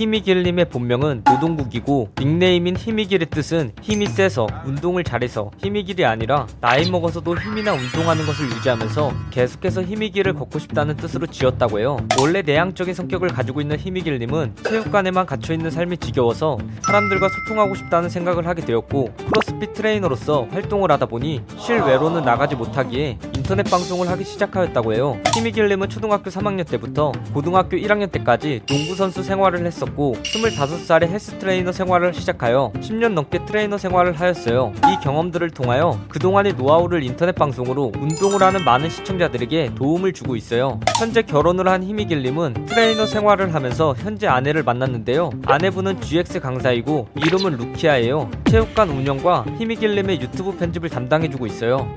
힘의길님의 본명은 노동국이고 닉네임인 힘의길의 뜻은 힘이 세서 운동을 잘해서 힘의길이 아니라 나이 먹어서도 힘이나 운동하는 것을 유지하면서 계속해서 힘의길을 걷고 싶다는 뜻으로 지었다고 해요. 원래 내향적인 성격을 가지고 있는 힘의길님은 체육관에만 갇혀있는 삶이 지겨워서 사람들과 소통하고 싶다는 생각을 하게 되었고 크로스핏 트레이너로서 활동을 하다 보니 실외로는 나가지 못하기에 인터넷 방송을 하기 시작하였다고 해요. 힘의길님은 초등학교 3학년 때부터 고등학교 1학년 때까지 농구 선수 생활을 했었고 25살에 헬스 트레이너 생활을 시작하여 10년 넘게 트레이너 생활을 하였어요. 이 경험들을 통하여 그동안의 노하우를 인터넷 방송으로 운동을 하는 많은 시청자들에게 도움을 주고 있어요. 현재 결혼을 한 힘의길님은 트레이너 생활을 하면서 현재 아내를 만났는데요. 아내분은 GX 강사이고 이름은 루키아예요. 체육관 운영과 힘의길님의 유튜브 편집을 담당해주고 있어요.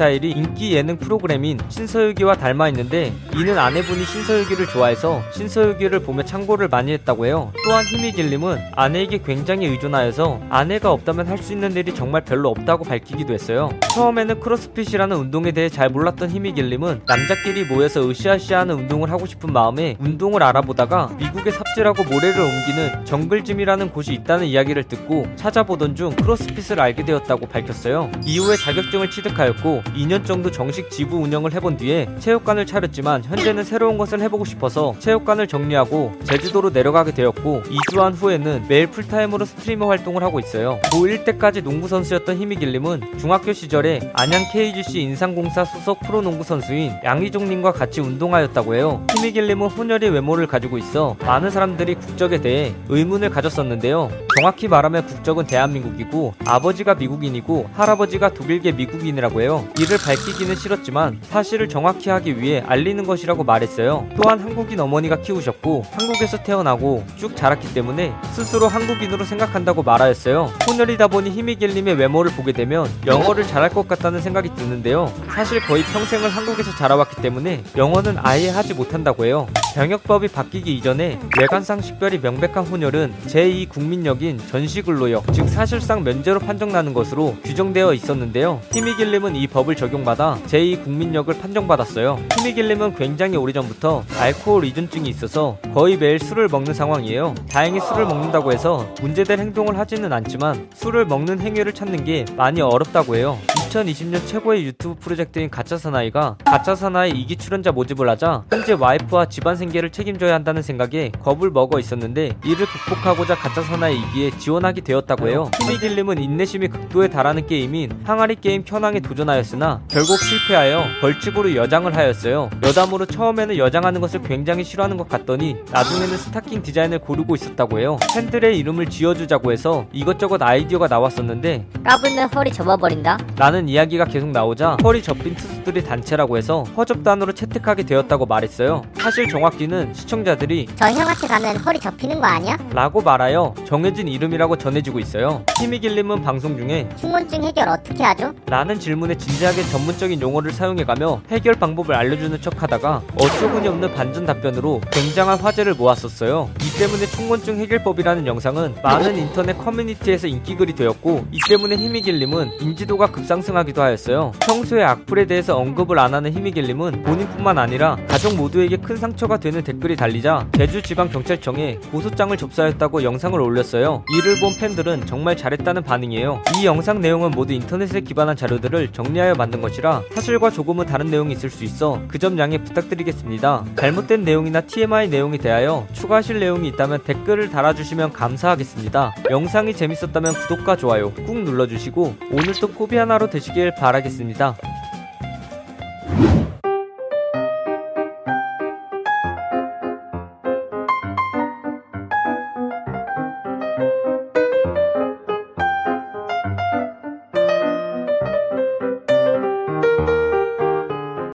스타일이 인기 예능 프로그램인 신서유기와 닮아 있는데 이는 아내분이 신서유기를 좋아해서 신서유기를 보며 참고를 많이 했다고 해요. 또한 힘의길님은 아내에게 굉장히 의존하여서 아내가 없다면 할 수 있는 일이 정말 별로 없다고 밝히기도 했어요. 처음에는 CrossFit이라는 운동에 대해 잘 몰랐던 힘의길님은 남자끼리 모여서 으쌰으쌰하는 운동을 하고 싶은 마음에 운동을 알아보다가 미국에 삽질하고 모래를 옮기는 정글짐이라는 곳이 있다는 이야기를 듣고 찾아보던 중 CrossFit을 알게 되었다고 밝혔어요. 이후에 자격증을 취득하였고 2년 정도 정식 지부 운영을 해본 뒤에 체육관을 차렸지만 현재는 새로운 것을 해보고 싶어서 체육관을 정리하고 제주도로 내려가게 되었고 2주한 후에는 매일 풀타임으로 스트리머 활동을 하고 있어요. 고1 때까지 농구 선수였던 히미길님은 중학교 시절에 안양 KGC 인상공사 소속 프로농구 선수인 양희종님과 같이 운동하였다고 해요. 히미길님은 혼혈의 외모를 가지고 있어 많은 사람들이 국적에 대해 의문을 가졌었는데요. 정확히 말하면 국적은 대한민국이고 아버지가 미국인이고 할아버지가 독일계 미국인이라고 해요. 이를 밝히기는 싫었지만 사실을 정확히 하기 위해 알리는 것이라고 말했어요. 또한 한국인 어머니가 키우셨고 한국에서 태어나고 쭉 자랐기 때문에 스스로 한국인으로 생각한다고 말하였어요. 혼혈이다 보니 히미길님의 외모를 보게 되면 영어를 잘할 것 같다는 생각이 드는데요. 사실 거의 평생을 한국에서 자라왔기 때문에 영어는 아예 하지 못한다고 해요. 병역법이 바뀌기 이전에 외관상 식별이 명백한 혼혈은 제2 국민역인 전시근로역, 즉 사실상 면제로 판정나는 것으로 규정되어 있었는데요. 힘의길님은 이 법을 적용받아 제2 국민역을 판정받았어요. 힘의길님은 굉장히 오래전부터 알코올 의존증이 있어서 거의 매일 술을 먹는 상황이에요. 다행히 술을 먹는다고 해서 문제될 행동을 하지는 않지만 술을 먹는 행위를 참는 게 많이 어렵다고 해요. 2020년 최고의 유튜브 프로젝트인 가짜 사나이가 가짜 사나이 2기 출연자 모집을 하자 현재 와이프와 집안 생계를 책임져야 한다는 생각에 겁을 먹어 있었는데 이를 극복하고자 가짜 사나이 2기에 지원하게 되었다고 해요. 힘의길님은 인내심이 극도에 달하는 게임인 항아리 게임 현황에 도전하였으나 결국 실패하여 벌칙으로 여장을 하였어요. 여담으로 처음에는 여장하는 것을 굉장히 싫어하는 것 같더니 나중에는 스타킹 디자인을 고르고 있었다고 해요. 팬들의 이름을 지어주자고 해서 이것저것 아이디어가 나왔었는데 까불면 허리 접어버린다. 라는 이야기가 계속 나오자 허리 접힌 투수들이 단체라고 해서 허접단으로 채택하게 되었다고 말했어요. 사실 정확히는 시청자들이 저 형한테 가면 허리 접히는 거 아니야? 라고 말하여 정해진 이름이라고 전해지고 있어요. 히미길님은 방송 중에 춘곤증 해결 어떻게 하죠? 라는 질문에 진지하게 전문적인 용어를 사용해가며 해결 방법을 알려주는 척 하다가 어처구니 없는 반전 답변으로 굉장한 화제를 모았었어요. 이 때문에 춘곤증 해결법이라는 영상은 많은 인터넷 커뮤니티에서 인기글이 되었고 이 때문에 히미길님은 인지도가 급상승 하기도 하였어요. 평소에 악플에 대해서 언급을 안 하는 히미길님은 본인뿐만 아니라 가족 모두에게 큰 상처가 되는 댓글이 달리자 제주지방경찰청에 고소장을 접수하였다고 영상을 올렸어요. 이를 본 팬들은 정말 잘했다는 반응이에요. 이 영상 내용은 모두 인터넷에 기반한 자료들을 정리하여 만든 것이라 사실과 조금은 다른 내용이 있을 수 있어 그 점 양해 부탁드리겠습니다. 잘못된 내용이나 TMI 내용에 대하여 추가하실 내용이 있다면 댓글을 달아주시면 감사하겠습니다. 영상이 재밌었다면 구독과 좋아요 꾹 눌러주시고 오늘도 포비 하나로 되시길 바라겠습니다.